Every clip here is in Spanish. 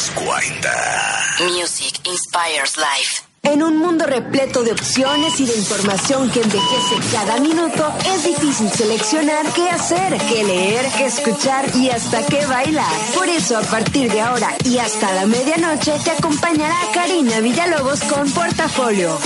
los 40. Music inspires life. En un mundo repleto de opciones y de información que envejece cada minuto, es difícil seleccionar qué hacer, qué leer, qué escuchar y hasta qué bailar. Por eso, a partir de ahora y hasta la medianoche, te acompañará Karina Villalobos con Portafolio.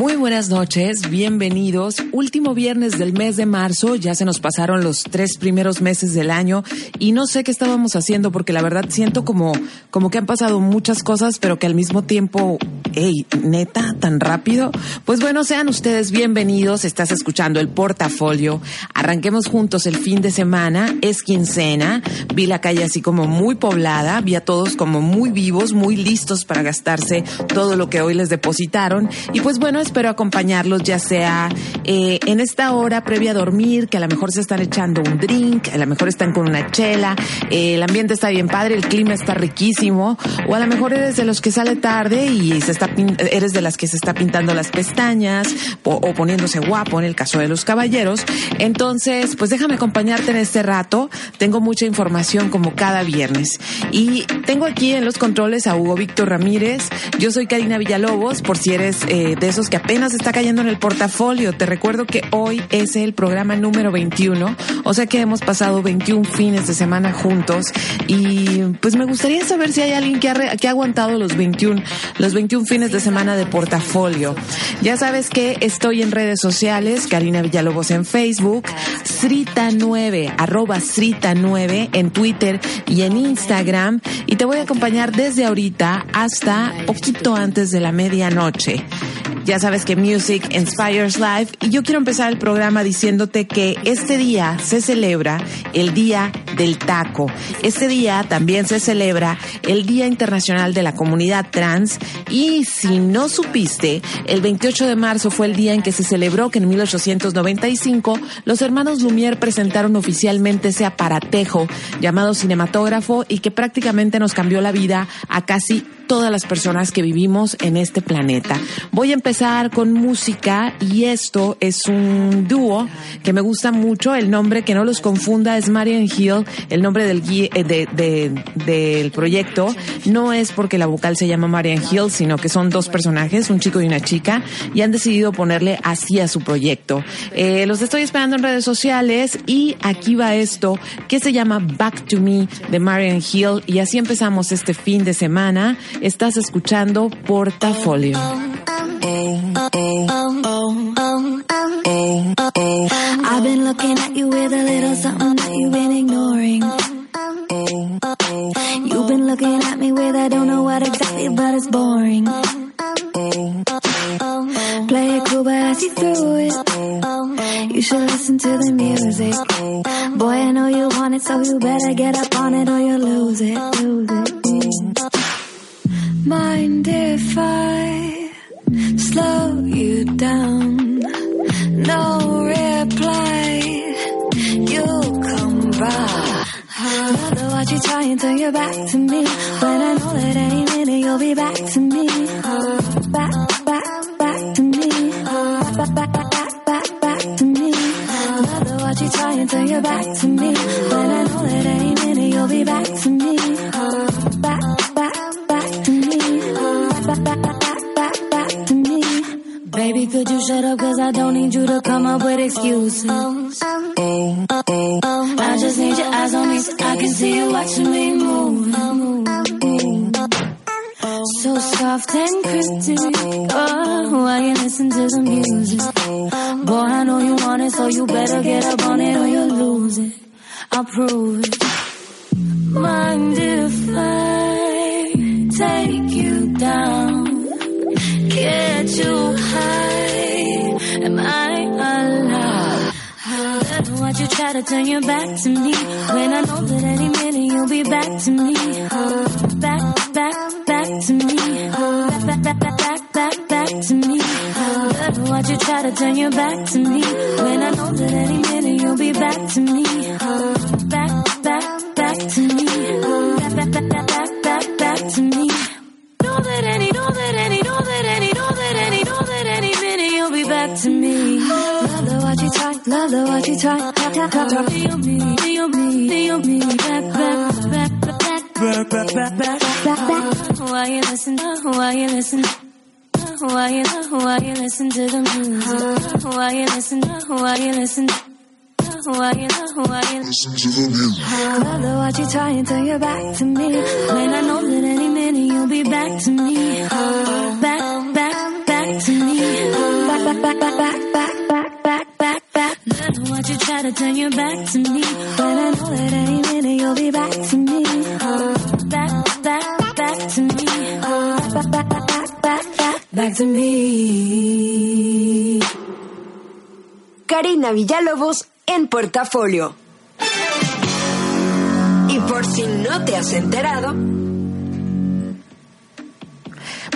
Muy buenas noches, bienvenidos. Último viernes del mes de marzo, ya se nos pasaron los tres primeros meses del año y no sé qué estábamos haciendo porque la verdad siento como, como que han pasado muchas cosas, pero que al mismo tiempo, hey, neta, tan rápido. Pues bueno, sean ustedes bienvenidos, estás escuchando el portafolio. Arranquemos juntos el fin de semana, es quincena, vi la calle así como muy poblada, vi a todos como muy vivos, muy listos para gastarse todo lo que hoy les depositaron y pues bueno, espero acompañarlos ya sea eh, en esta hora previa a dormir, que a lo mejor se están echando un drink, a lo mejor están con una chela, eh, el ambiente está bien padre, el clima está riquísimo, o a lo mejor eres de los que sale tarde y se está eres de las que se está pintando las pestañas o, poniéndose guapo en el caso de los caballeros. Entonces, pues déjame acompañarte en este rato. Tengo mucha información como cada viernes. Y tengo aquí en los controles a Hugo Víctor Ramírez. Yo soy Karina Villalobos, por si eres eh, de esos que apenas está cayendo en el portafolio. Te recuerdo que hoy es el programa número 21, o sea que hemos pasado 21 fines de semana juntos y pues me gustaría saber si hay alguien que ha, que ha aguantado los 21, los 21 fines de semana de portafolio. Ya sabes que estoy en redes sociales, Karina Villalobos en Facebook, Srita9, arroba Srita9 en Twitter y en Instagram y te voy a acompañar desde ahorita hasta poquito antes de la medianoche. Ya sabes que Music Inspires Life y yo quiero empezar el programa diciéndote que este día se celebra el Día del Taco. Este día también se celebra el Día Internacional de la Comunidad Trans y si no supiste, el 28 de marzo fue el día en que se celebró que en 1895 los hermanos Lumière presentaron oficialmente ese aparatejo llamado cinematógrafo y que prácticamente nos cambió la vida a casi todas las personas que vivimos en este planeta. Voy a empezar con música y esto es un dúo que me gusta mucho. El nombre que no los confunda es Marian Hill. El nombre del, eh, de, de, del proyecto no es porque la vocal se llama Marian Hill, sino que son dos personajes, un chico y una chica, y han decidido ponerle así a su proyecto. Eh, los estoy esperando en redes sociales y aquí va esto que se llama Back to Me de Marian Hill y así empezamos este fin de semana. Estás escuchando Portafolio. I've been looking at you with a little something that you've been ignoring. You've been looking at me with I don't know what exactly, but it's boring. Play it cool, but I see through it. You should listen to the music. Boy, I know you want it, so you better get up on it or you'll lose it. Lose it. Mind if I slow you down? No reply. You come by. Rather watch you try and turn your back to me. When I know that any minute you'll be back to me. Shut up? Cause I don't need you to come up with excuses. I just need your eyes on me so I can see you watching me move. So soft and crispy. Oh, while you listen to the music. Boy, I know you want it, so you better get up on it or you'll lose it. I'll prove it. Mind if I take you down? Get you high? Am I? Better watch you try to turn your back to me? When I know that any minute you'll be back to me. Back, back, back to me. Back, back, back, back, back, back to me. Watch you try to turn your back to me? When I know that any minute you'll be back to me. Back, back, back to me. Back, back, back, back, back, back, to me. Know that any, to me Love the watch you try, love the watch you try Tap, tap, tap, tap, me on me, on me, me on me Back, back, back, back, back, back, back. Why you listen? Why you listen? Why you why you listen to the music? Why you listen? Why you listen? Why you why you listen to the music? Love the watch you try and turn your back to me. Man, I know that any minute you'll be back to me. Back, back, back. Karina Villalobos en Portafolio. Y por si no te has enterado,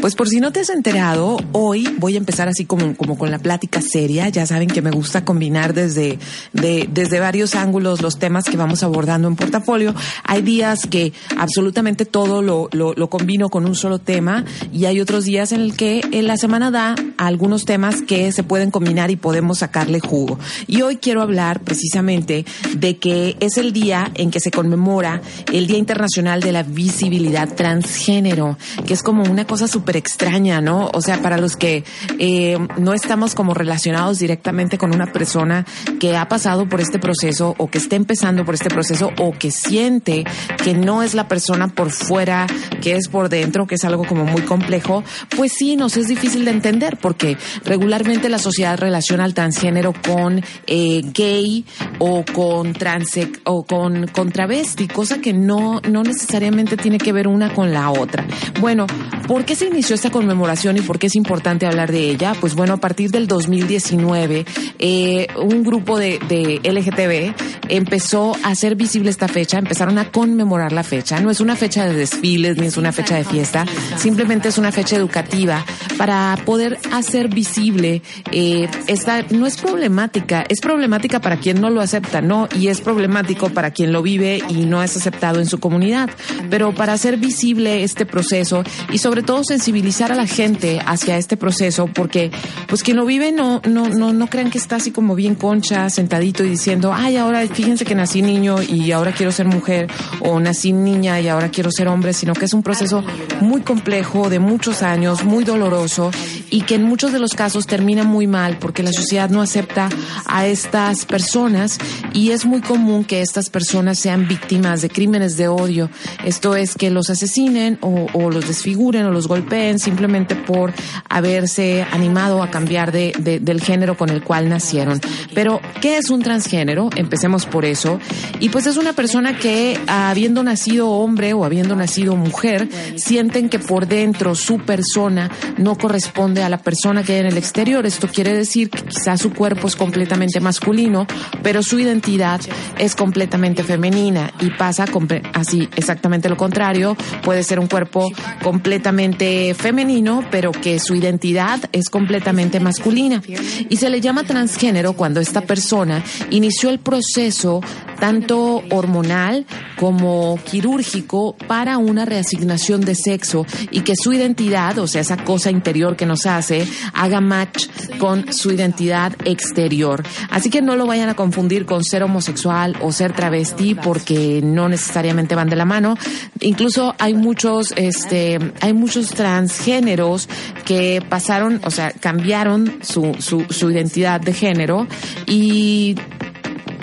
pues por si no te has enterado, hoy voy a empezar así como, como con la plática seria. Ya saben que me gusta combinar desde, de, desde varios ángulos los temas que vamos abordando en portafolio. Hay días que absolutamente todo lo, lo, lo combino con un solo tema y hay otros días en el que en la semana da algunos temas que se pueden combinar y podemos sacarle jugo. Y hoy quiero hablar precisamente de que es el día en que se conmemora el Día Internacional de la Visibilidad Transgénero, que es como una cosa súper extraña, ¿no? O sea, para los que eh, no estamos como relacionados directamente con una persona que ha pasado por este proceso o que está empezando por este proceso o que siente que no es la persona por fuera, que es por dentro, que es algo como muy complejo, pues sí, nos es difícil de entender porque regularmente la sociedad relaciona al transgénero con eh, gay o con transe o con, con travesti, cosa que no, no necesariamente tiene que ver una con la otra. Bueno, ¿por qué se inició esta conmemoración y por qué es importante hablar de ella? Pues bueno, a partir del 2019, eh, un grupo de, de LGTB empezó a hacer visible esta fecha, empezaron a conmemorar la fecha. No es una fecha de desfiles ni es una fecha de fiesta, simplemente es una fecha educativa para poder hacer visible eh, esta, no es problemática, es problemática para quien no lo acepta, ¿no? Y es problemático para quien lo vive y no es aceptado en su comunidad. Pero para hacer visible este proceso y sobre todo sensibilizar a la gente hacia este proceso, porque pues quien lo vive no, no, no, no crean que está así como bien concha, sentadito y diciendo, ay, ahora fíjense que nací niño y ahora quiero ser mujer, o nací niña y ahora quiero ser hombre, sino que es un proceso muy complejo, de muchos años, muy doloroso y que en muchos de los casos termina muy mal porque la sociedad no acepta a estas personas y es muy común que estas personas sean víctimas de crímenes de odio. Esto es que los asesinen o, o los desfiguren o los golpeen simplemente por haberse animado a cambiar de, de, del género con el cual nacieron. Pero, ¿qué es un transgénero? Empecemos por eso. Y pues es una persona que habiendo nacido hombre o habiendo nacido mujer, sienten que por dentro su persona no corresponde a la persona que hay en el exterior. Esto quiere decir que quizás su cuerpo es completamente masculino, pero su identidad es completamente femenina y pasa así exactamente lo contrario. Puede ser un cuerpo completamente femenino, pero que su identidad es completamente masculina. Y se le llama transgénero cuando esta persona inició el proceso tanto hormonal como quirúrgico para una reasignación de sexo y que su identidad, o sea, esa cosa interior que nos hace, haga match con su identidad exterior. Así que no lo vayan a confundir con ser homosexual o ser travesti porque no necesariamente van de la mano. Incluso hay muchos, este, hay muchos transgéneros que pasaron, o sea, cambiaron su, su, su identidad de género y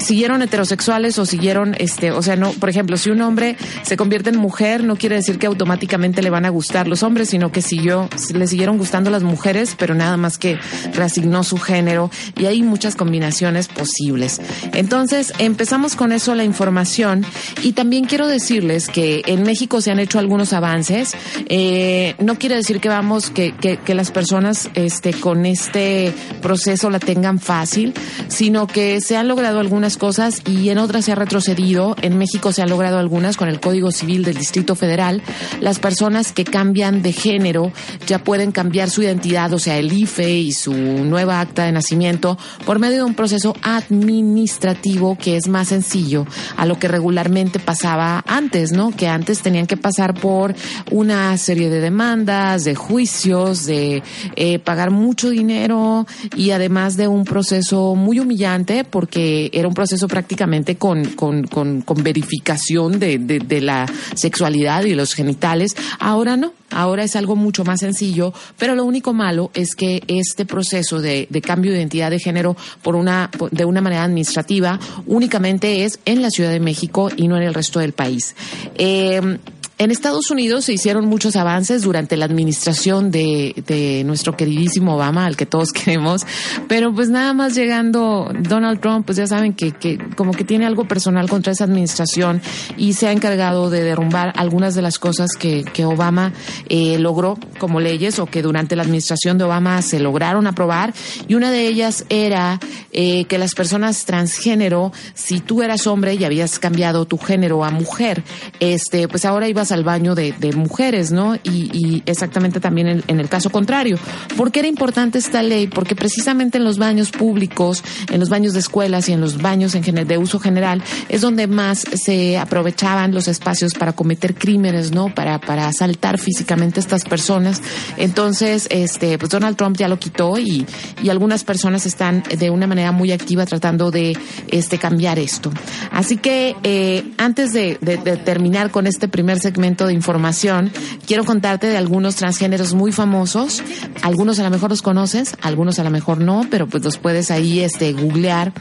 siguieron heterosexuales o siguieron, este, o sea, no, por ejemplo, si un hombre se convierte en mujer, no quiere decir que automáticamente le van a gustar los hombres, sino que siguió, le siguieron gustando las mujeres, pero nada más que reasignó su género y hay muchas combinaciones posibles. Entonces, empezamos con eso la información y también quiero decirles que en México se han hecho algunos avances. Eh, no quiere decir que vamos, que, que, que las personas, este, con este proceso la tengan fácil, sino que se han logrado algunas cosas y en otras se ha retrocedido. En México se han logrado algunas con el Código Civil del Distrito Federal. Las personas que cambian de género ya pueden cambiar su identidad, o sea, el IFE y su nueva acta de nacimiento, por medio de un proceso administrativo que es más sencillo a lo que regularmente pasaba antes, ¿no? Que antes tenían que pasar por una serie de demandas, de juicios, de eh, pagar mucho dinero y además de un proceso muy humillante porque era un proceso prácticamente con, con, con, verificación de, de, de la sexualidad y los genitales. Ahora no, ahora es algo mucho más sencillo, pero lo único malo es que este proceso de, de, cambio de identidad de género por una, de una manera administrativa únicamente es en la Ciudad de México y no en el resto del país. Eh, en Estados Unidos se hicieron muchos avances durante la administración de, nuestro queridísimo Obama, al que todos queremos, pero pues nada más llegando Donald Trump, pues ya saben que, como que tiene algo personal contra esa administración y se ha encargado de derrumbar algunas de las cosas que, que Obama eh, logró como leyes o que durante la administración de Obama se lograron aprobar. Y una de ellas era eh, que las personas transgénero, si tú eras hombre y habías cambiado tu género a mujer, este, pues ahora ibas al baño de, mujeres, ¿no? Y, exactamente también en, el caso contrario. ¿Por qué era importante esta ley? Porque precisamente en los baños públicos, en los baños de escuelas y en los baños en de uso general es donde más se aprovechaban los espacios para cometer crímenes, ¿no? Para, para asaltar físicamente a estas personas. Entonces, este, pues Donald Trump ya lo quitó y, y algunas personas están de una manera muy activa tratando de este, cambiar esto. Así que eh, antes de, de terminar con este primer segmento, de información, quiero contarte de algunos transgéneros muy famosos. Algunos a lo mejor los conoces, algunos a lo mejor no, pero pues los puedes ahí este, googlear.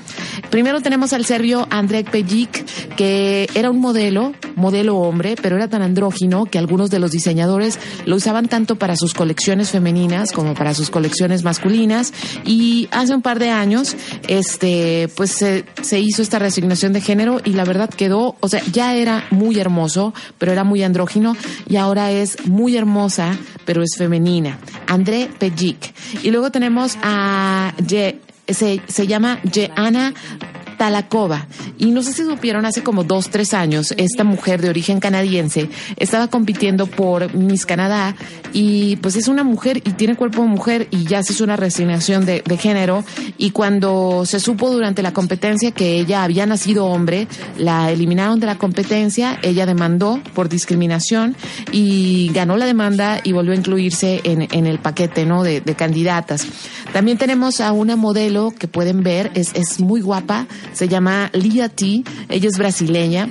Primero tenemos al serbio Andrej Pejic, que era un modelo, modelo hombre, pero era tan andrógino que algunos de los diseñadores lo usaban tanto para sus colecciones femeninas como para sus colecciones masculinas. Y hace un par de años, este, pues se, se hizo esta resignación de género y la verdad quedó, o sea, ya era muy hermoso, pero era muy andrógino y ahora es muy hermosa, pero es femenina. André Pejic. Y luego tenemos a Ye, se, se llama Jeana Talakova. Y no sé si supieron, hace como dos, tres años, esta mujer de origen canadiense estaba compitiendo por Miss Canadá y pues es una mujer y tiene cuerpo de mujer y ya se hizo una resignación de, de género y cuando se supo durante la competencia que ella había nacido hombre, la eliminaron de la competencia, ella demandó por discriminación y ganó la demanda y volvió a incluirse en, en el paquete ¿no? de, de candidatas. También tenemos a una modelo que pueden ver, es, es muy guapa, se llama Lia T, ella es brasileña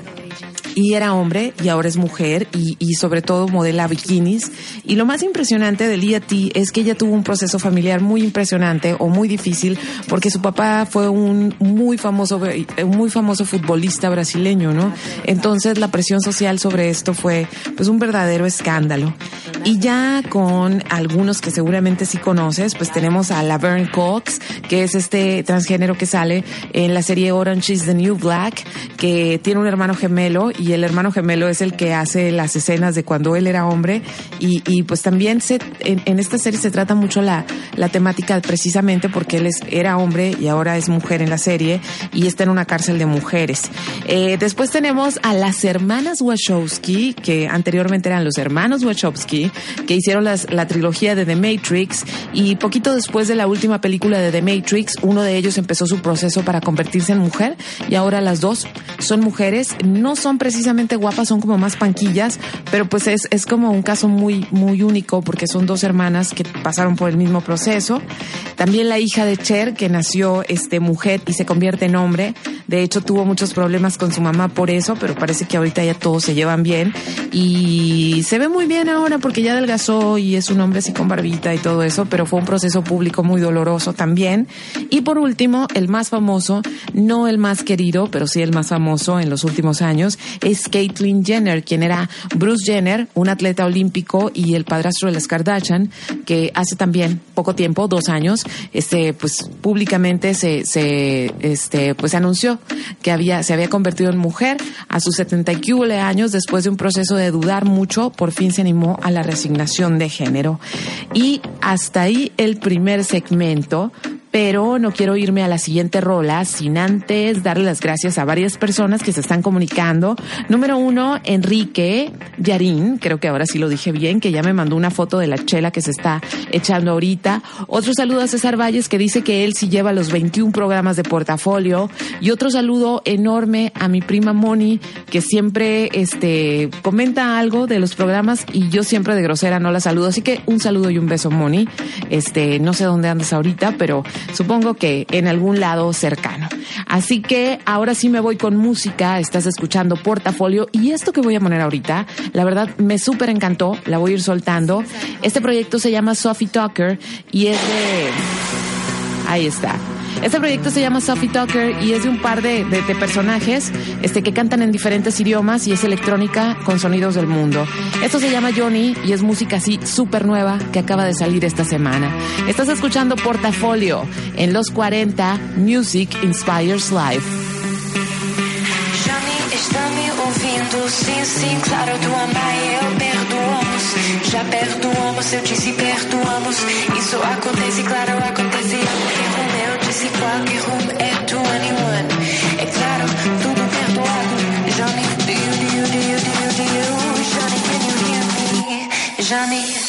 y era hombre y ahora es mujer y, y, sobre todo modela bikinis. Y lo más impresionante de Lia T es que ella tuvo un proceso familiar muy impresionante o muy difícil porque su papá fue un muy famoso, muy famoso futbolista brasileño, ¿no? Entonces la presión social sobre esto fue pues un verdadero escándalo. Y ya con algunos que seguramente sí conoces, pues tenemos a Laverne Cox, que es este transgénero que sale en la serie Orange is the New Black, que tiene un hermano gemelo y el hermano gemelo es el que hace las escenas de cuando él era hombre y, y pues también se, en, en, esta serie se trata mucho la, la temática precisamente porque él es, era hombre y ahora es mujer en la serie y está en una cárcel de mujeres. Eh, después tenemos a las hermanas Wachowski, que anteriormente eran los hermanos Wachowski, que hicieron las, la trilogía de The Matrix y poquito después de la última película de The Matrix, uno de ellos empezó su proceso para convertirse en mujer y ahora las dos son mujeres, no son precisamente guapas, son como más panquillas, pero pues es, es como un caso muy, muy único porque son dos hermanas que pasaron por el mismo proceso. También la hija de Cher, que nació este, mujer y se convierte en hombre. De hecho, tuvo muchos problemas con su mamá por eso, pero parece que ahorita ya todos se llevan bien. Y se ve muy bien ahora porque ya adelgazó y es un hombre así con barbita y todo eso, pero fue un proceso público muy doloroso también. Y por último, el más famoso, no el más querido, pero sí el más famoso en los últimos años, es Caitlyn Jenner, quien era Bruce Jenner, un atleta olímpico y el padrastro de las Kardashian, que hace también poco tiempo, dos años, este, pues públicamente se, se, este, pues anunció que había, se había convertido en mujer a sus 70 y años después de un proceso de dudar mucho, por fin se animó a la resignación de género. Y hasta ahí el primer segmento pero no quiero irme a la siguiente rola sin antes darle las gracias a varias personas que se están comunicando. Número uno, Enrique Yarín, creo que ahora sí lo dije bien, que ya me mandó una foto de la chela que se está echando ahorita. Otro saludo a César Valles que dice que él sí lleva los 21 programas de portafolio. Y otro saludo enorme a mi prima Moni, que siempre este, comenta algo de los programas y yo siempre de grosera no la saludo. Así que un saludo y un beso, Moni. Este, no sé dónde andas ahorita, pero supongo que en algún lado cercano. Así que ahora sí me voy con música, estás escuchando Portafolio y esto que voy a poner ahorita, la verdad me súper encantó, la voy a ir soltando. Este proyecto se llama Sophie Talker y es de... Ahí está. Este proyecto se llama Sophie Talker y es de un par de, personajes este, que cantan en diferentes idiomas y es electrónica con sonidos del mundo. Esto se llama Johnny y es música así súper nueva que acaba de salir esta semana. Estás escuchando Portafolio en los 40 Music Inspires Life. Isso acontece, claro, acontece. Johnny.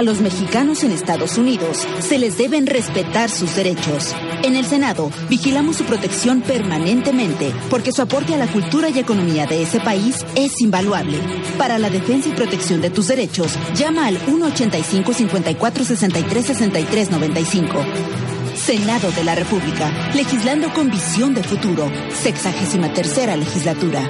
A los mexicanos en Estados Unidos se les deben respetar sus derechos. En el Senado vigilamos su protección permanentemente porque su aporte a la cultura y economía de ese país es invaluable. Para la defensa y protección de tus derechos, llama al 185 54 63 63 95. Senado de la República, legislando con visión de futuro, sexagésima tercera legislatura.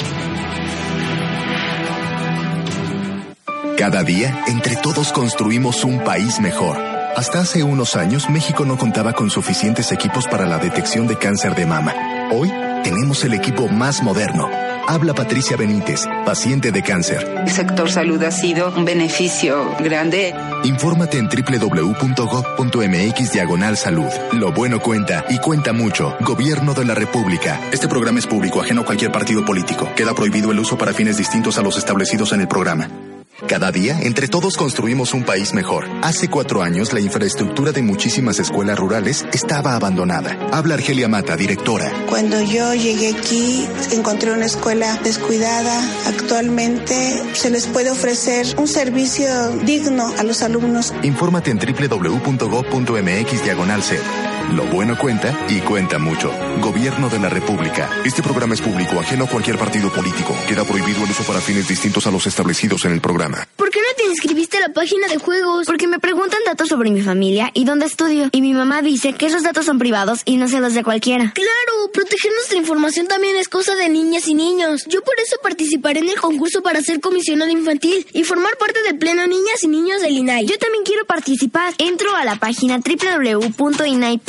Cada día, entre todos construimos un país mejor. Hasta hace unos años, México no contaba con suficientes equipos para la detección de cáncer de mama. Hoy, tenemos el equipo más moderno. Habla Patricia Benítez, paciente de cáncer. El sector salud ha sido un beneficio grande. Infórmate en www.gov.mx diagonal salud. Lo bueno cuenta y cuenta mucho. Gobierno de la República. Este programa es público, ajeno a cualquier partido político. Queda prohibido el uso para fines distintos a los establecidos en el programa. Cada día, entre todos construimos un país mejor. Hace cuatro años, la infraestructura de muchísimas escuelas rurales estaba abandonada. Habla Argelia Mata, directora. Cuando yo llegué aquí, encontré una escuela descuidada. Actualmente se les puede ofrecer un servicio digno a los alumnos. Infórmate en www.gov.mx diagonal Lo bueno cuenta y cuenta mucho. Gobierno de la República. Este programa es público, ajeno a cualquier partido político. Queda prohibido el uso para fines distintos a los establecidos en el programa. ¿Por ¿por qué no te inscribiste a la página de juegos? Porque me preguntan datos sobre mi familia y dónde estudio. Y mi mamá dice que esos datos son privados y no se los de cualquiera. Claro, proteger nuestra información también es cosa de niñas y niños. Yo por eso participaré en el concurso para ser comisionado infantil y formar parte del pleno Niñas y Niños del INAI. Yo también quiero participar. Entro a la página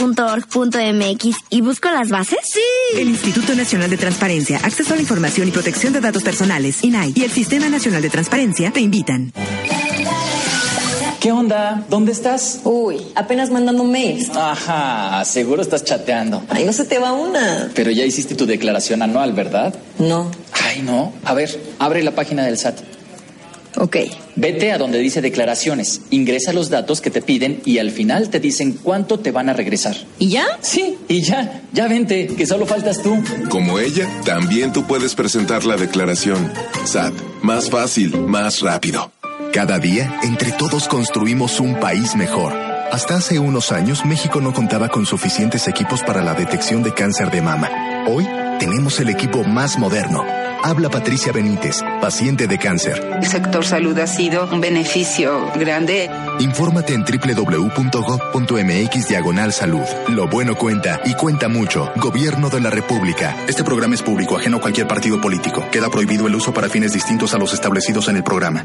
www.inai.org.mx y busco las bases. Sí. El Instituto Nacional de Transparencia, Acceso a la Información y Protección de Datos Personales, INAI, y el Sistema Nacional de Transparencia te invitan. ¿Qué onda? ¿Dónde estás? Uy, apenas mandando mails. Ajá, seguro estás chateando. Ay, no se te va una. Pero ya hiciste tu declaración anual, ¿verdad? No. Ay, no. A ver, abre la página del SAT. Ok. Vete a donde dice declaraciones, ingresa los datos que te piden y al final te dicen cuánto te van a regresar. ¿Y ya? Sí, y ya. Ya vente, que solo faltas tú. Como ella, también tú puedes presentar la declaración. SAT, más fácil, más rápido. Cada día, entre todos construimos un país mejor. Hasta hace unos años, México no contaba con suficientes equipos para la detección de cáncer de mama. Hoy, tenemos el equipo más moderno. Habla Patricia Benítez, paciente de cáncer. El sector salud ha sido un beneficio grande. Infórmate en www.gov.mx diagonal salud. Lo bueno cuenta y cuenta mucho. Gobierno de la República. Este programa es público, ajeno a cualquier partido político. Queda prohibido el uso para fines distintos a los establecidos en el programa.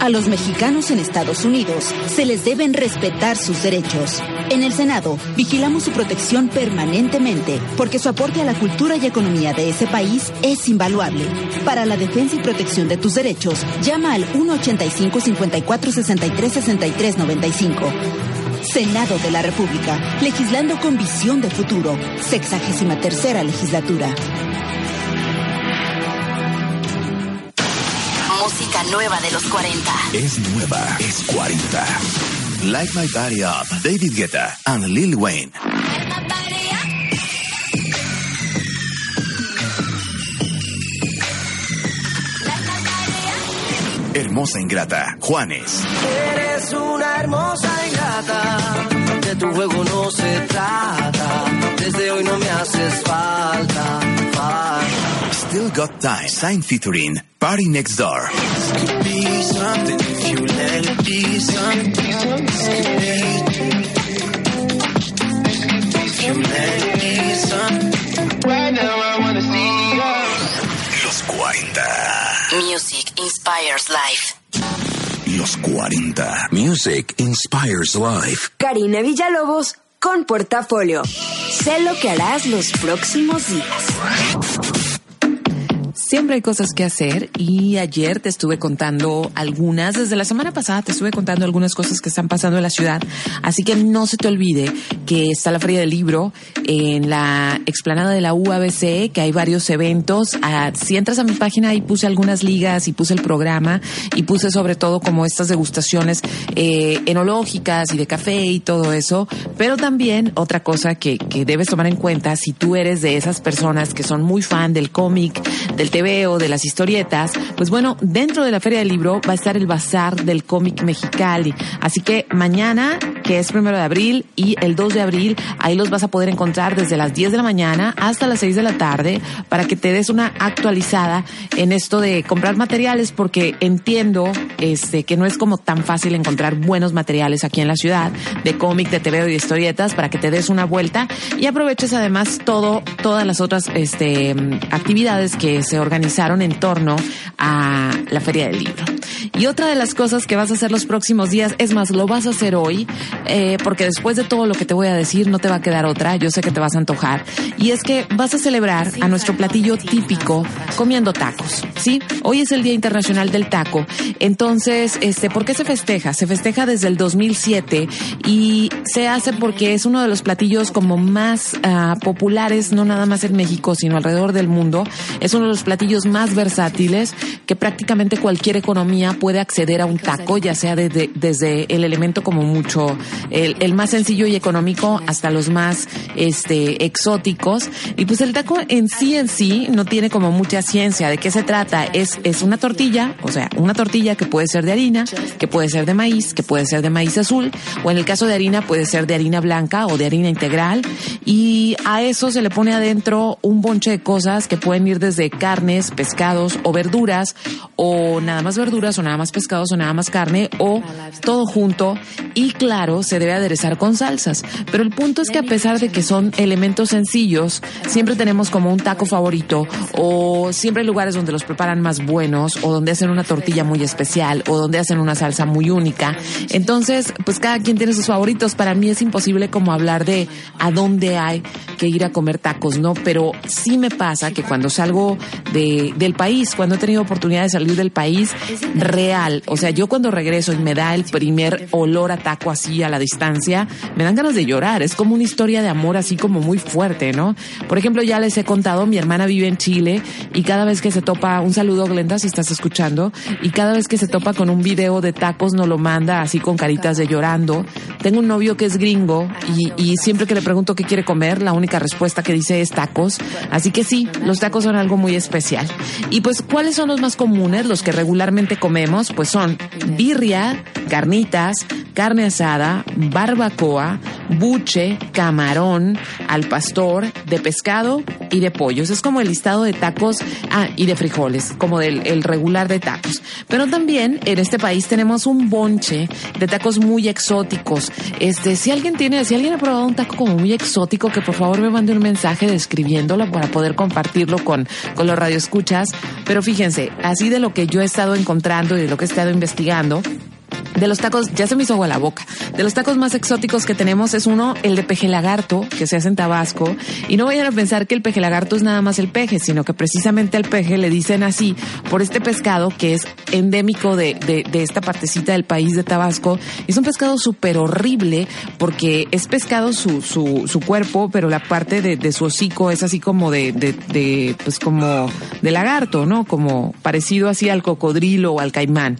A los mexicanos en Estados Unidos se les deben respetar sus derechos. En el Senado vigilamos su protección permanentemente porque su aporte a la cultura y economía de ese país es invaluable. Para la defensa y protección de tus derechos, llama al 185-54-63-63-95. Senado de la República, legislando con visión de futuro, sexagésima tercera legislatura. Música nueva de los 40. Es nueva, es 40. Light My Body Up, David Guetta and Lil Wayne. Hermosa ingrata, Juanes. Eres una hermosa ingrata, de tu juego no se trata. Desde hoy no me haces falta, falta. Still Got Time, sign featuring Party Next Door. Could be something if you let it be something. If you let it be something. Right now I wanna see us. Los 40. Music inspires life. Los 40. Music inspires life. Karina Villalobos con Portafolio. Sé lo que harás los próximos días. Siempre hay cosas que hacer y ayer te estuve contando algunas, desde la semana pasada te estuve contando algunas cosas que están pasando en la ciudad, así que no se te olvide que está la Feria del Libro en la explanada de la UABC, que hay varios eventos. Ah, si entras a mi página ahí puse algunas ligas y puse el programa y puse sobre todo como estas degustaciones eh, enológicas y de café y todo eso, pero también otra cosa que, que debes tomar en cuenta si tú eres de esas personas que son muy fan del cómic, del TVO, de las historietas, pues bueno, dentro de la Feria del Libro va a estar el Bazar del Cómic Mexicali. Así que mañana, que es primero de abril, y el 2 de abril, ahí los vas a poder encontrar desde las 10 de la mañana hasta las 6 de la tarde para que te des una actualizada en esto de comprar materiales, porque entiendo este, que no es como tan fácil encontrar buenos materiales aquí en la ciudad de cómic, de TVO y de historietas para que te des una vuelta y aproveches además todo, todas las otras este, actividades que se organizaron en torno a la Feria del Libro. Y otra de las cosas que vas a hacer los próximos días, es más, lo vas a hacer hoy, eh, porque después de todo lo que te voy a decir, no te va a quedar otra, yo sé que te vas a antojar, y es que vas a celebrar a nuestro platillo típico comiendo tacos, ¿sí? Hoy es el Día Internacional del Taco, entonces, este, ¿por qué se festeja? Se festeja desde el 2007 y se hace porque es uno de los platillos como más uh, populares, no nada más en México, sino alrededor del mundo. Es uno de los platillos más versátiles que prácticamente cualquier economía puede acceder a un taco, ya sea desde, desde el elemento como mucho, el, el más sencillo y económico hasta los más este, exóticos. Y pues el taco en sí en sí no tiene como mucha ciencia. ¿De qué se trata? Es, es una tortilla, o sea, una tortilla que puede ser de harina, que puede ser de maíz, que puede ser de maíz azul, o en el caso de harina puede ser de harina blanca o de harina integral. Y a eso se le pone adentro un bonche de cosas que pueden ir desde carnes, pescados o verduras, o nada más verduras, nada más pescados, o nada más carne, o todo junto. Y claro, se debe aderezar con salsas. Pero el punto es que a pesar de que son elementos sencillos, siempre tenemos como un taco favorito, o siempre hay lugares donde los preparan más buenos, o donde hacen una tortilla muy especial, o donde hacen una salsa muy única. Entonces, pues cada quien tiene sus favoritos. Para mí es imposible como hablar de a dónde hay que ir a comer tacos, ¿no? Pero sí me pasa que cuando salgo de, del país, cuando he tenido oportunidad de salir del país, real, o sea, yo cuando regreso y me da el primer olor a taco así a la distancia, me dan ganas de llorar. Es como una historia de amor así como muy fuerte, ¿no? Por ejemplo, ya les he contado, mi hermana vive en Chile y cada vez que se topa, un saludo Glenda si estás escuchando, y cada vez que se topa con un video de tacos nos lo manda así con caritas de llorando. Tengo un novio que es gringo y, siempre que le pregunto qué quiere comer, la única respuesta que dice es tacos. Así que sí, los tacos son algo muy especial. Y pues, ¿cuáles son los más comunes? Los que regularmente comemos, pues son birria, carnitas, carne asada, barbacoa, buche, camarón, al pastor, de pescado y de pollos. Es como el listado de tacos, ah, y de frijoles, como del el regular de tacos. Pero también en este país tenemos un bonche de tacos muy exóticos. Este, si alguien tiene, si alguien ha probado un taco como muy exótico, que por favor me mande un mensaje describiéndolo para poder compartirlo con, con los radioescuchas. Pero fíjense, así de lo que yo he estado encontrando y de lo que he estado investigando, de los tacos, ya se me hizo agua la boca. De los tacos más exóticos que tenemos es uno, el de peje lagarto, que se hace en Tabasco. Y no vayan a pensar que el peje lagarto es nada más el peje, sino que precisamente al peje le dicen así por este pescado que es endémico de, de, esta partecita del país de Tabasco. Es un pescado súper horrible porque es pescado su, su, cuerpo, pero la parte de, su hocico es así como de, de, de, pues como de lagarto, ¿no? Como parecido así al cocodrilo o al caimán.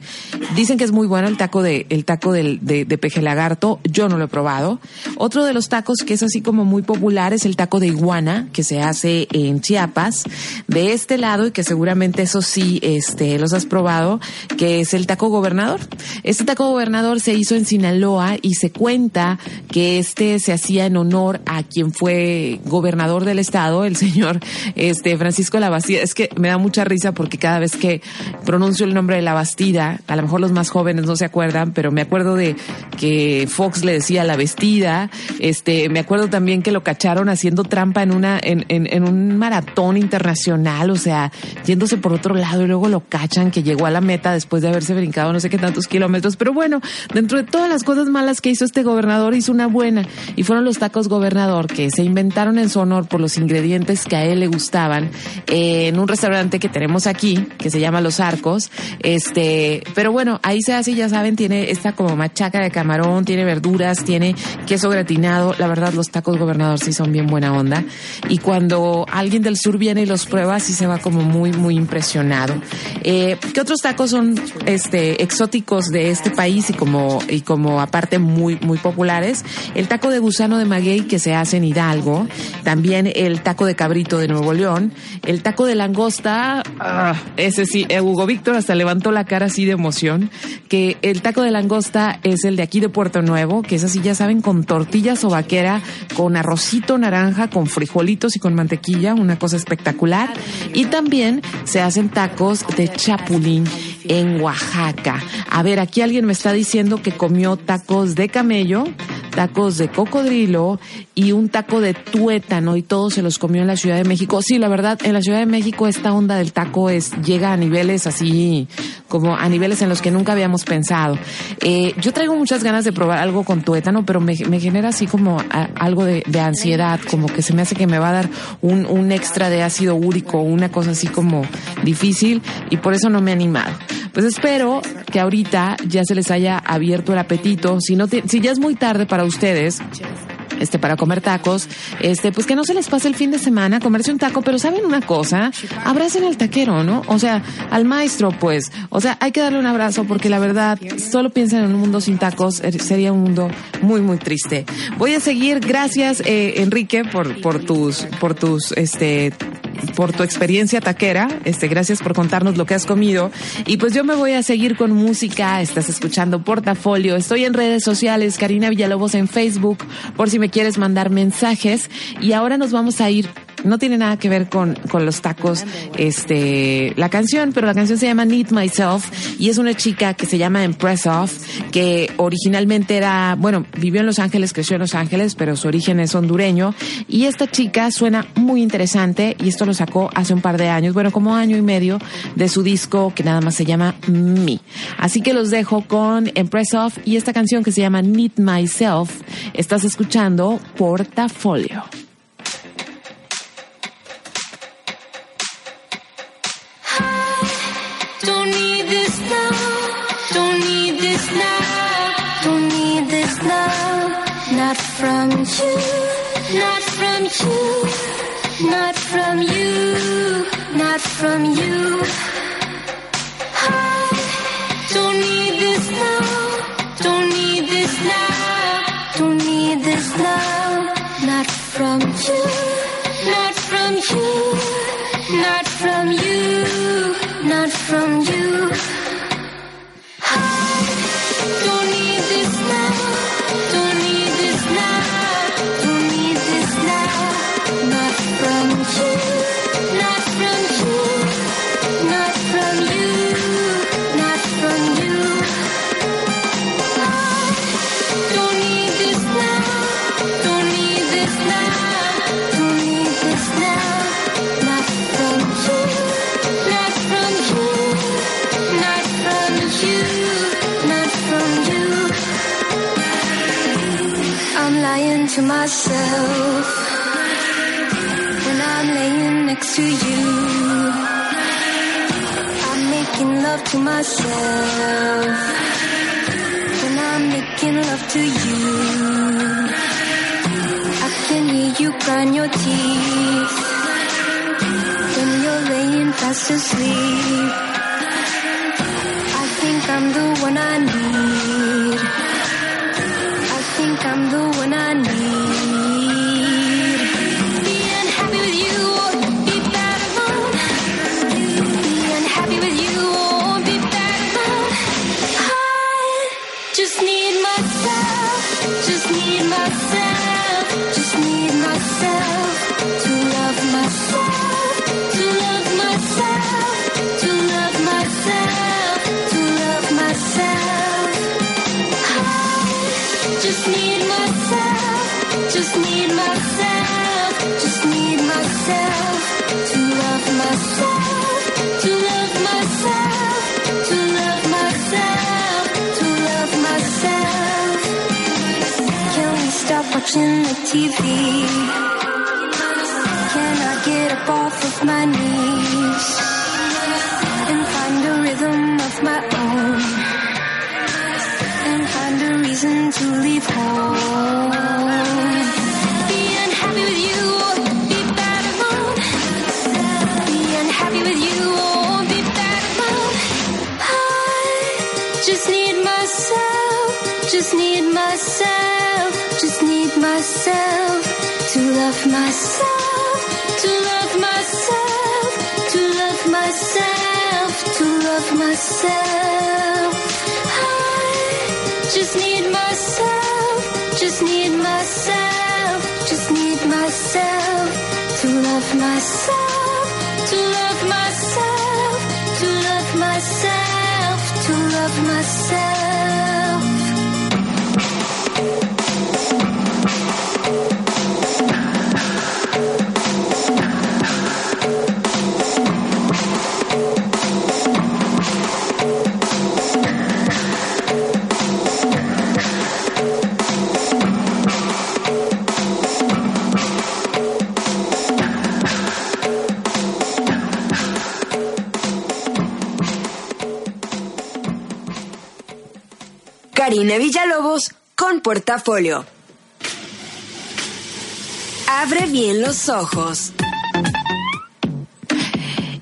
Dicen que es muy bueno el taco de, el taco del, de, de peje lagarto, yo no lo he probado. Otro de los tacos que es así como muy popular es el taco de iguana, que se hace en Chiapas, de este lado, y que seguramente eso sí, este, los has probado, que es el taco gobernador. Este taco gobernador se hizo en Sinaloa y se cuenta que este se hacía en honor a quien fue gobernador del estado, el señor, este, Francisco Labastida. Es que me da mucha risa porque cada vez que pronuncio el nombre de la Bastida, a lo mejor los más jóvenes no se acuerdan, pero me acuerdo de que Fox le decía la vestida, este, me acuerdo también que lo cacharon haciendo trampa en una, en, en, en un maratón internacional, o sea, yéndose por otro lado y luego lo cachan que llegó a la meta después de haberse brincado no sé qué tantos kilómetros, pero bueno, dentro de todas las cosas malas que hizo este gobernador, hizo una buena, y fueron los tacos gobernador que se inventaron en su honor por los ingredientes que a él le gustaban, eh, en un restaurante que tenemos aquí, que se llama Los Arcos, este, pero bueno, ahí se hace, ya saben, tiene esta como machaca de camarón, tiene verduras, tiene queso gratinado. La verdad, los tacos gobernador sí son bien buena onda. Y cuando alguien del sur viene y los prueba, sí se va como muy, muy impresionado. Eh, ¿Qué otros tacos son este exóticos de este país y como, y como aparte muy, muy populares? El taco de gusano de maguey que se hace en Hidalgo. También el taco de cabrito de Nuevo León. El taco de langosta, ah, ese sí, eh, Hugo Víctor hasta levantó la cara así de emoción. Que el taco de langosta es el de aquí de Puerto Nuevo, que es así, ya saben, con tortillas o vaquera, con arrocito naranja, con frijolitos y con mantequilla, una cosa espectacular. Y también se hacen tacos de chapulín en Oaxaca. A ver, aquí alguien me está diciendo que comió tacos de camello, tacos de cocodrilo y un taco de tuétano y todo se los comió en la Ciudad de México. Sí, la verdad, en la Ciudad de México esta onda del taco es llega a niveles así como a niveles en los que nunca habíamos pensado. Eh, yo traigo muchas ganas de probar algo con tuétano, pero me, genera así como algo de, ansiedad, como que se me hace que me va a dar un, un extra de ácido úrico, una cosa así como difícil y por eso no me he animado. Pues espero que ahorita ya se les haya abierto el apetito. Si no, si ya es muy tarde para ustedes, este, para comer tacos, este, pues que no se les pase el fin de semana comerse un taco, pero ¿saben una cosa? Abracen al taquero, ¿no? O sea, al maestro, pues. O sea, hay que darle un abrazo porque la verdad, solo piensan en un mundo sin tacos, eh, sería un mundo muy, muy triste. Voy a seguir, gracias, eh, Enrique, por, por tus, por tus, este, por tu experiencia taquera. Este, gracias por contarnos lo que has comido. Y pues yo me voy a seguir con música. Estás escuchando Portafolio. Estoy en redes sociales, Karina Villalobos en Facebook, por si me quieres mandar mensajes. Y ahora nos vamos a ir no tiene nada que ver con, con los tacos, este, la canción, pero la canción se llama Need Myself y es una chica que se llama Empress Off, que originalmente era, bueno, vivió en Los Ángeles, creció en Los Ángeles, pero su origen es hondureño y esta chica suena muy interesante y esto lo sacó hace un par de años, bueno, como año y medio de su disco que nada más se llama Me. Así que los dejo con Empress Off y esta canción que se llama Need Myself. Estás escuchando Portafolio. This now, don't need this love, not from you, not from you, not from you, not from you. I don't need this love, don't need this now, don't need this love, not from you, myself when I'm laying next to you. I'm making love to myself when I'm making love to you. I can hear you grind your teeth when you're laying fast asleep. I think I'm the one I need. TV? Can I get up off of my knees and find a rhythm of my own? and find a reason to leave home. Love myself, to love myself, to love myself, to love myself. I just need myself, just need myself, just need myself to love myself, to love myself, to love myself, to love myself. Karina Villalobos con Portafolio. Abre bien los ojos.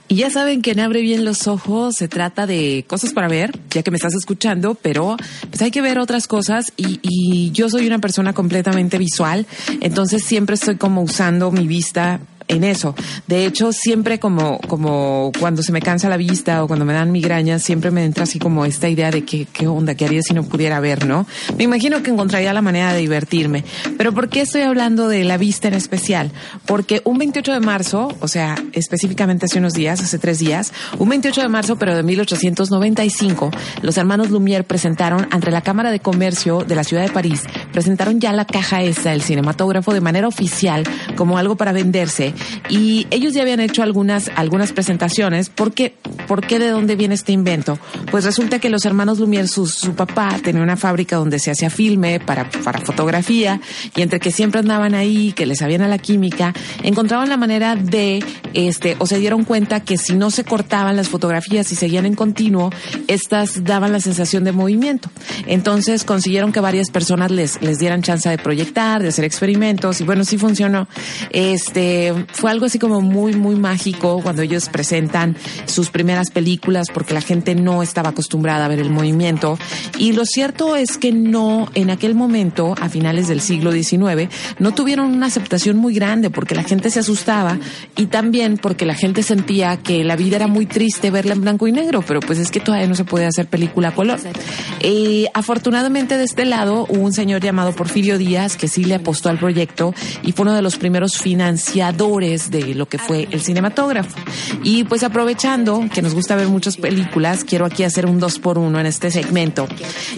Y ya saben que en Abre bien los ojos se trata de cosas para ver, ya que me estás escuchando, pero pues hay que ver otras cosas y, y yo soy una persona completamente visual, entonces siempre estoy como usando mi vista en eso. De hecho, siempre como, como cuando se me cansa la vista o cuando me dan migrañas, siempre me entra así como esta idea de que, qué onda, qué haría si no pudiera ver, ¿no? Me imagino que encontraría la manera de divertirme. Pero ¿por qué estoy hablando de la vista en especial? Porque un 28 de marzo, o sea, específicamente hace unos días, hace tres días, un 28 de marzo, pero de 1895, los hermanos Lumière presentaron ante la Cámara de Comercio de la ciudad de París, presentaron ya la caja esta del cinematógrafo de manera oficial como algo para venderse y ellos ya habían hecho algunas, algunas presentaciones. ¿Por qué? ¿Por qué de dónde viene este invento? Pues resulta que los hermanos Lumière, su, su papá, tenía una fábrica donde se hacía filme para, para fotografía y entre que siempre andaban ahí, que les sabían a la química, encontraban la manera de, este, o se dieron cuenta que si no se cortaban las fotografías y seguían en continuo, estas daban la sensación de movimiento. Entonces consiguieron que varias personas les, les dieran chance de proyectar, de hacer experimentos y bueno, sí funcionó. Este, fue algo así como muy, muy mágico cuando ellos presentan sus primeras películas porque la gente no estaba acostumbrada a ver el movimiento. Y lo cierto es que no, en aquel momento, a finales del siglo XIX, no tuvieron una aceptación muy grande porque la gente se asustaba y también porque la gente sentía que la vida era muy triste verla en blanco y negro, pero pues es que todavía no se puede hacer película a color. Afortunadamente de este lado un señor llamado Porfirio Díaz que sí le apostó al proyecto y fue uno de los primeros financiadores de lo que fue el cinematógrafo. Y pues aprovechando que nos gusta ver muchas películas, quiero aquí hacer un dos por uno en este segmento.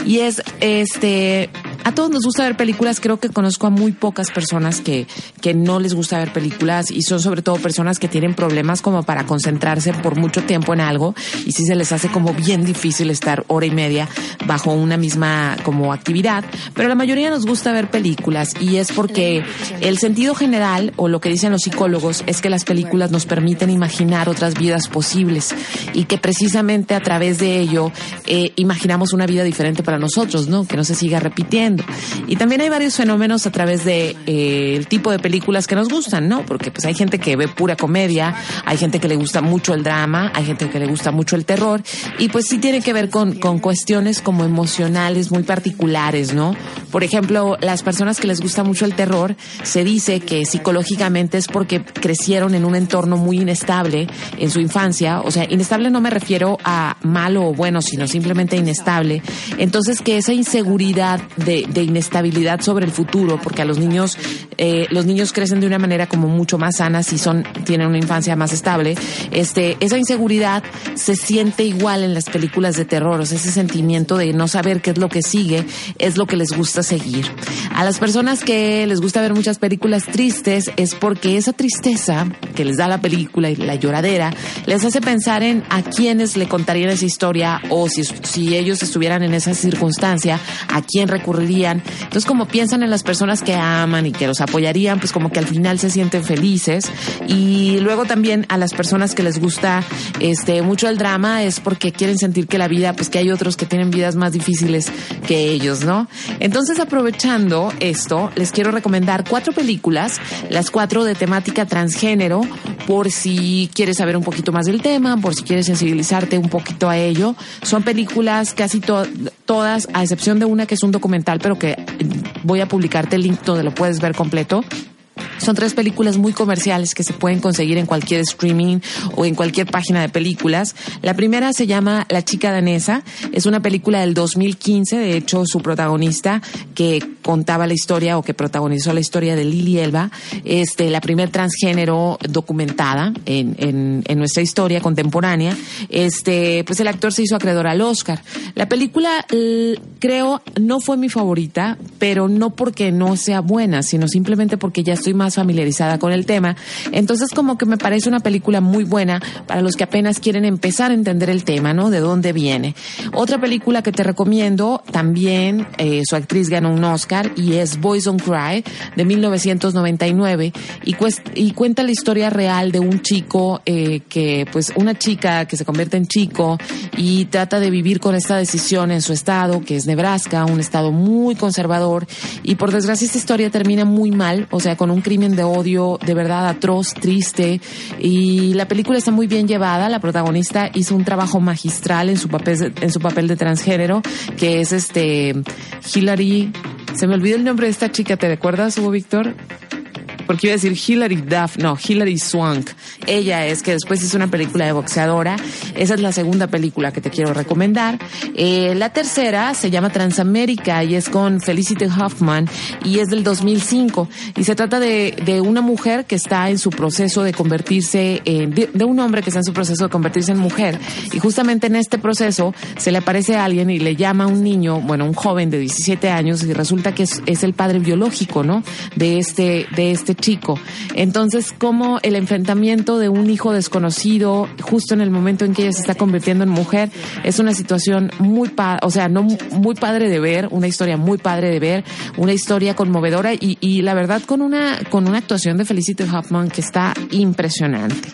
Y es este a todos nos gusta ver películas, creo que conozco a muy pocas personas que, que no les gusta ver películas y son sobre todo personas que tienen problemas como para concentrarse por mucho tiempo en algo y si se les hace como bien difícil estar hora y media bajo una misma como actividad, pero la mayoría nos gusta ver películas y es porque el sentido general o lo que dicen los psicólogos es que las películas nos permiten imaginar otras vidas posibles y que precisamente a través de ello eh, imaginamos una vida diferente para nosotros, ¿no? Que no se siga repitiendo. Y también hay varios fenómenos a través de eh, tipo de películas que nos gustan, ¿no? Porque pues hay gente que ve pura comedia, hay gente que le gusta mucho el drama, hay gente que le gusta mucho el terror y pues sí tiene que ver con, con cuestiones como emocionales muy particulares, ¿no? Por ejemplo, las personas que les gusta mucho el terror, se dice que psicológicamente es porque crecieron en un entorno muy inestable en su infancia, o sea, inestable no me refiero a malo o bueno, sino simplemente inestable. Entonces que esa inseguridad de, de inestabilidad sobre el futuro, porque a los niños, eh, los niños crecen de una manera como mucho más sana si son, tienen una infancia más estable. Este, esa inseguridad se siente igual en las películas de terror, o sea, ese sentimiento de no saber qué es lo que sigue, es lo que les gusta seguir. A las personas que les gusta ver muchas películas tristes es porque esa tristeza que les da la película y la lloradera les hace pensar en a quiénes le contarían esa historia o si, si ellos estuvieran en esa circunstancia, a quién recurrirían. Entonces, como piensan en las personas que aman y que los apoyarían, pues como que al final se sienten felices. Y luego también a las personas que les gusta este mucho el drama es porque quieren sentir que la vida, pues que hay otros que tienen vidas más difíciles que ellos, ¿no? Entonces, aprovechando esto, les quiero recomendar cuatro películas, las cuatro de temática transgénero, por si quieres saber un poquito más del tema, por si quieres sensibilizarte un poquito a ello. Son películas casi to todas, a excepción de una que es un documental, pero que voy a publicarte el link donde lo puedes ver completo. Son tres películas muy comerciales que se pueden conseguir en cualquier streaming o en cualquier página de películas. La primera se llama La chica danesa. Es una película del 2015. De hecho, su protagonista que contaba la historia o que protagonizó la historia de Lily Elba, este, la primer transgénero documentada en, en, nuestra historia contemporánea. Este, pues el actor se hizo acreedor al Oscar. La película, creo, no fue mi favorita, pero no porque no sea buena, sino simplemente porque ya estoy más familiarizada con el tema. Entonces como que me parece una película muy buena para los que apenas quieren empezar a entender el tema, ¿no? De dónde viene. Otra película que te recomiendo, también eh, su actriz ganó un Oscar y es Boys Don't Cry de 1999 y, y cuenta la historia real de un chico eh, que, pues una chica que se convierte en chico y trata de vivir con esta decisión en su estado, que es Nebraska, un estado muy conservador y por desgracia esta historia termina muy mal, o sea, con un crimen de odio de verdad atroz, triste y la película está muy bien llevada. La protagonista hizo un trabajo magistral en su papel en su papel de transgénero, que es este Hillary. Se me olvidó el nombre de esta chica, ¿te recuerdas, Hugo Víctor? Porque iba a decir Hilary Duff, no, Hilary Swank. Ella es que después hizo una película de boxeadora. Esa es la segunda película que te quiero recomendar. Eh, la tercera se llama Transamérica y es con Felicity Huffman y es del 2005. Y se trata de, de una mujer que está en su proceso de convertirse, en, de, un hombre que está en su proceso de convertirse en mujer. Y justamente en este proceso se le aparece a alguien y le llama a un niño, bueno, un joven de 17 años y resulta que es, es el padre biológico, ¿no? De este, de este chico. Entonces, como el enfrentamiento de un hijo desconocido justo en el momento en que ella se está convirtiendo en mujer es una situación muy, o sea, no muy padre de ver, una historia muy padre de ver, una historia conmovedora y, y la verdad con una con una actuación de Felicity Huffman que está impresionante.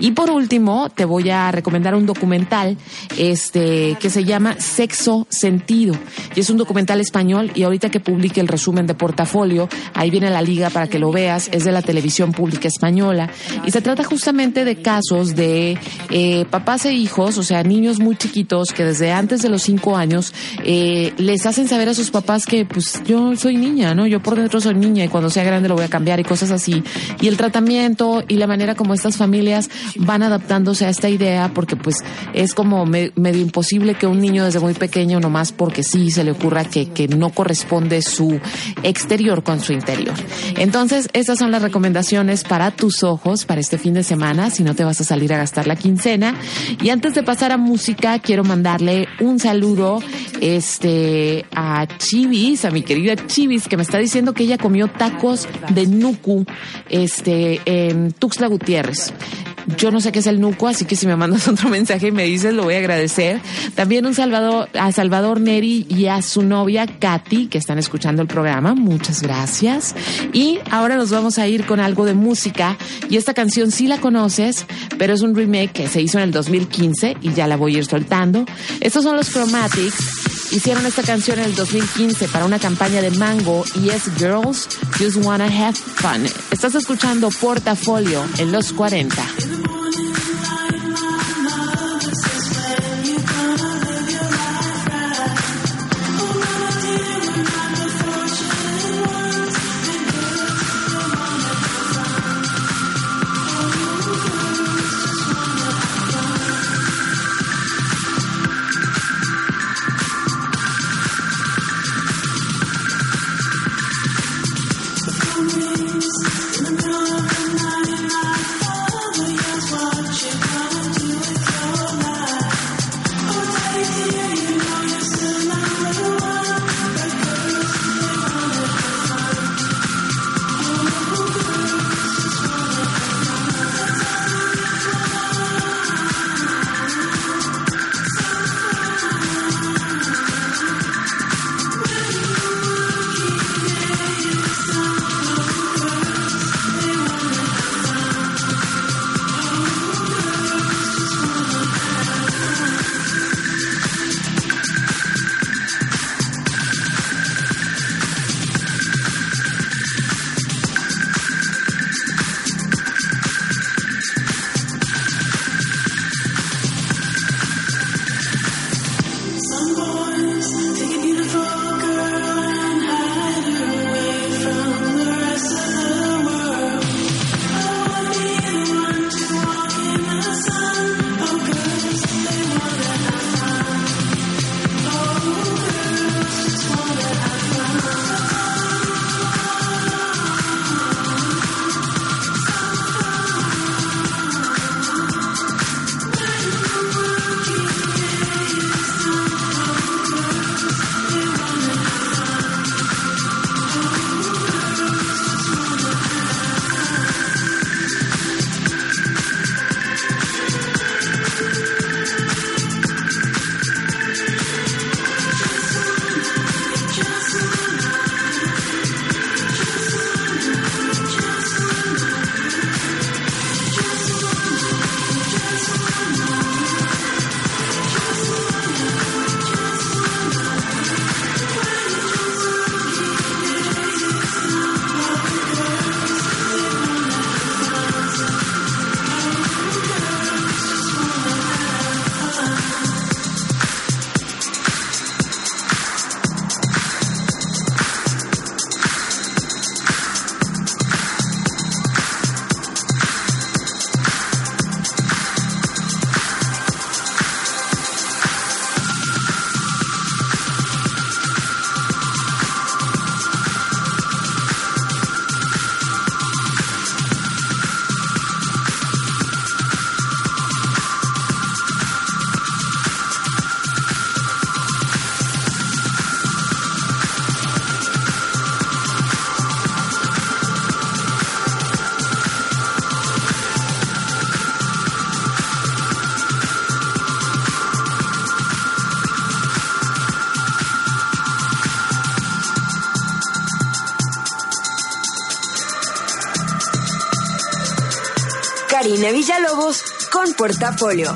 Y por último, te voy a recomendar un documental este que se llama Sexo Sentido y es un documental español y ahorita que publique el resumen de portafolio, ahí viene la liga para que lo veas es de la televisión pública española y se trata justamente de casos de eh, papás e hijos, o sea, niños muy chiquitos que desde antes de los cinco años eh, les hacen saber a sus papás que pues yo soy niña, ¿no? Yo por dentro soy niña y cuando sea grande lo voy a cambiar y cosas así. Y el tratamiento y la manera como estas familias van adaptándose a esta idea porque pues es como me, medio imposible que un niño desde muy pequeño nomás porque sí se le ocurra que, que no corresponde su exterior con su interior. Entonces, estas son las recomendaciones para tus ojos para este fin de semana, si no te vas a salir a gastar la quincena. Y antes de pasar a música, quiero mandarle un saludo este, a Chivis, a mi querida Chivis, que me está diciendo que ella comió tacos de nuku este, en Tuxtla Gutiérrez. Yo no sé qué es el nuco, así que si me mandas otro mensaje y me dices, lo voy a agradecer. También Salvador, a Salvador Neri y a su novia Katy, que están escuchando el programa. Muchas gracias. Y ahora nos vamos a ir con algo de música. Y esta canción sí la conoces, pero es un remake que se hizo en el 2015 y ya la voy a ir soltando. Estos son los Chromatics. Hicieron esta canción en el 2015 para una campaña de Mango y es Girls Just Wanna Have Fun. Estás escuchando Portafolio en los 40. What Portafolio.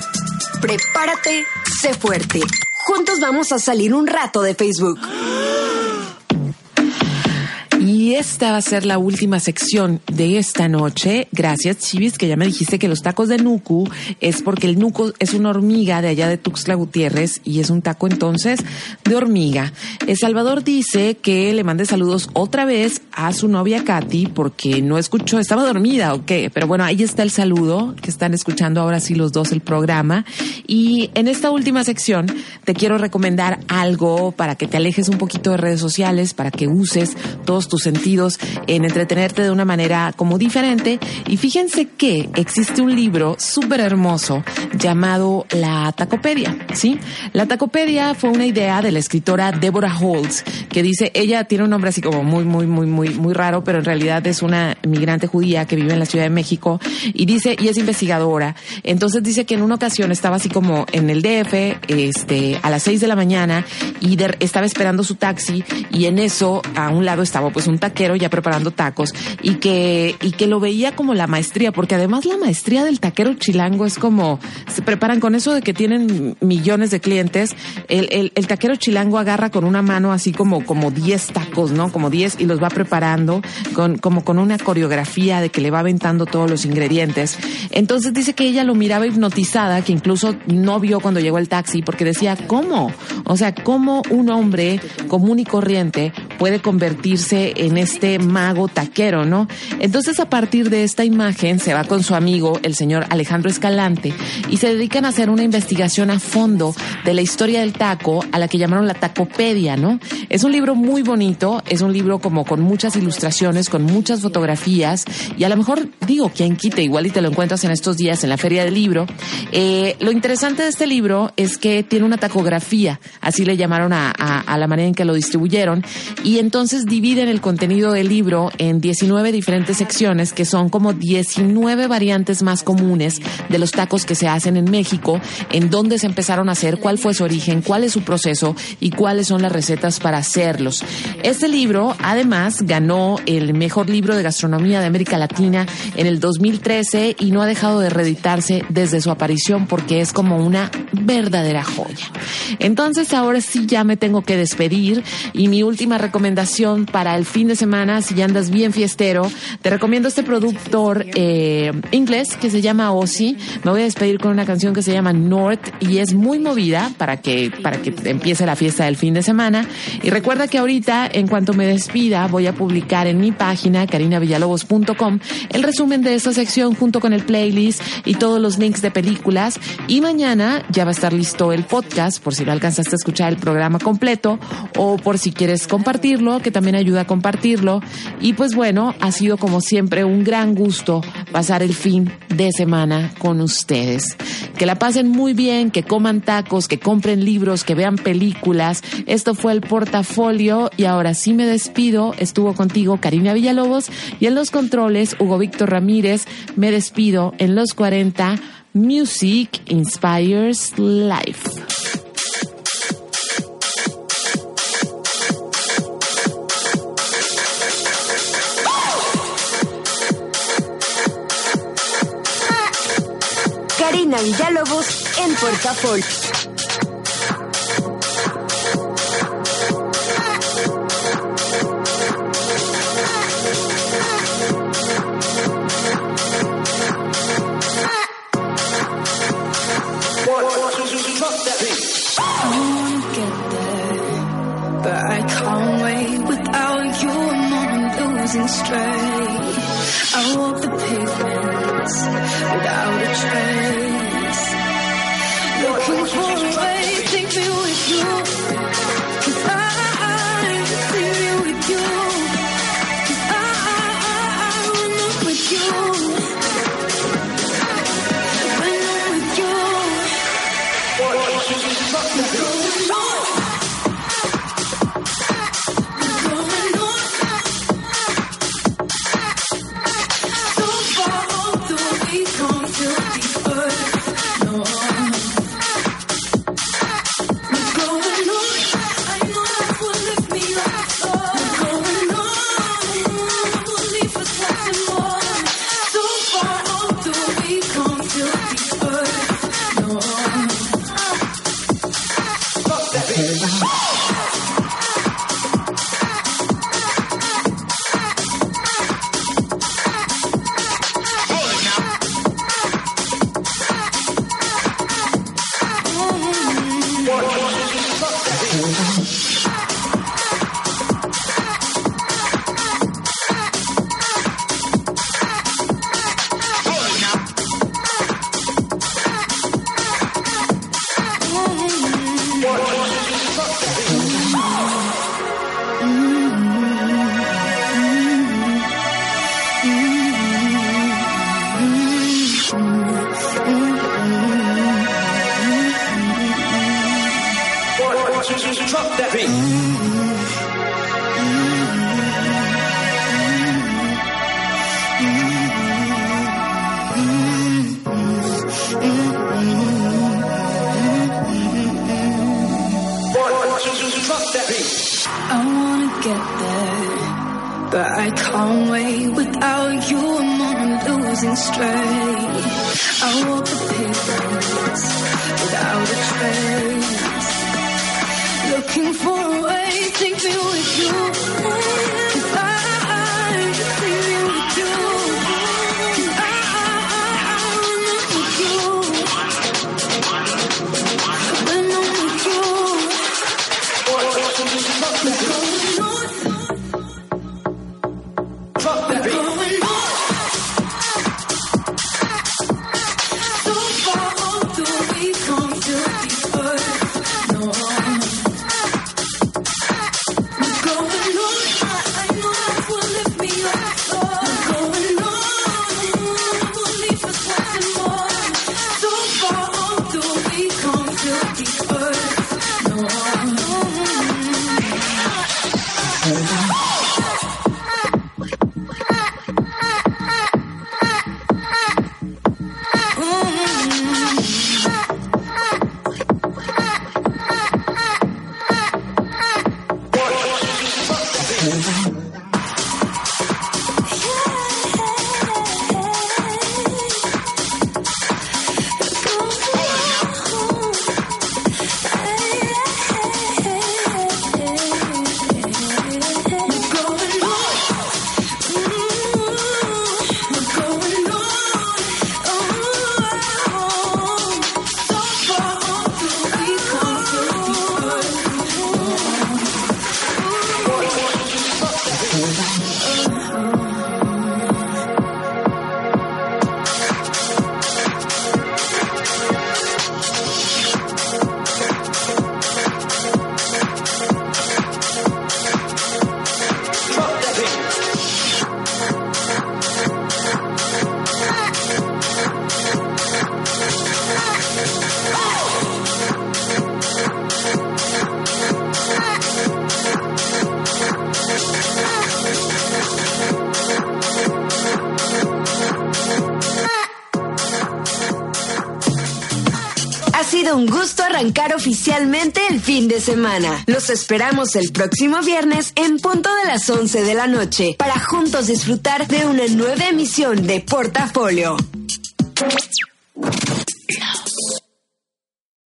Prepárate, sé fuerte. Juntos vamos a salir un rato de Facebook. Esta va a ser la última sección de esta noche. Gracias, Chivis, que ya me dijiste que los tacos de Nuku es porque el Nuku es una hormiga de allá de Tuxtla Gutiérrez y es un taco entonces de hormiga. El Salvador dice que le mande saludos otra vez a su novia Katy porque no escuchó, estaba dormida o qué, pero bueno, ahí está el saludo que están escuchando ahora sí los dos el programa. Y en esta última sección te quiero recomendar algo para que te alejes un poquito de redes sociales, para que uses todos tus sentidos en entretenerte de una manera como diferente. Y fíjense que existe un libro súper hermoso llamado La Tacopedia, ¿sí? La Tacopedia fue una idea de la escritora Deborah Holtz, que dice, ella tiene un nombre así como muy, muy, muy, muy, muy raro, pero en realidad es una migrante judía que vive en la Ciudad de México y dice, y es investigadora. Entonces dice que en una ocasión estaba así como en el DF, este, a las seis de la mañana y estaba esperando su taxi y en eso a un lado estaba pues un taquero ya preparando tacos y que, y que lo veía como la maestría, porque además la maestría del taquero chilango es como, se preparan con eso de que tienen millones de clientes, el, el, el taquero chilango agarra con una mano así como, como 10 tacos, ¿no? Como 10 y los va preparando con, como con una coreografía de que le va aventando todos los ingredientes. Entonces dice que ella lo miraba hipnotizada, que incluso no vio cuando llegó el taxi, porque decía, ¿cómo? O sea, ¿cómo un hombre común y corriente puede convertirse en este mago taquero, ¿no? Entonces, a partir de esta imagen, se va con su amigo, el señor Alejandro Escalante, y se dedican a hacer una investigación a fondo de la historia del taco, a la que llamaron la tacopedia, ¿no? Es un libro muy bonito, es un libro como con muchas ilustraciones, con muchas fotografías, y a lo mejor, digo, quien quite, igual y te lo encuentras en estos días en la Feria del Libro. Eh, lo interesante de este libro es que tiene una tacografía, así le llamaron a, a- a la manera en que lo distribuyeron, y entonces dividen el contenido del libro en 19 diferentes secciones, que son como 19 variantes más comunes de los tacos que se hacen en México, en dónde se empezaron a hacer, cuál fue su origen, cuál es su proceso y cuáles son las recetas para hacerlos. Este libro, además, ganó el mejor libro de gastronomía de América Latina en el 2013 y no ha dejado de reeditarse desde su aparición porque es como una verdadera joya. Entonces ahora sí ya me tengo que despedir y mi última recomendación para el fin de semana, si ya andas bien fiestero, te recomiendo este productor eh, inglés que se llama Ozzy. Me voy a despedir con una canción que se llama North y es muy movida para que, para que empiece la fiesta del fin de semana. Y recuerda que ahorita, en cuanto me despida, voy a publicar en mi página, carinavillalobos.com, el resumen de esta sección junto con el playlist y todos los links de películas. Y mañana ya va a estar listo el podcast por si no alcanzaste a escuchar el programa completo o por si quieres compartirlo, que también ayuda a compartirlo. Y pues bueno, ha sido como siempre un gran gusto pasar el fin de semana con ustedes. Que la pasen muy bien, que coman tacos, que compren libros, que vean películas. Esto fue el portafolio y ahora sí me despido. Estuvo contigo Karina Villalobos y en los controles Hugo Víctor Ramírez. Me despido en los 40. Music Inspires Life. Karina Villalobos en Portafolio. semana. Los esperamos el próximo viernes en punto de las 11 de la noche para juntos disfrutar de una nueva emisión de Portafolio.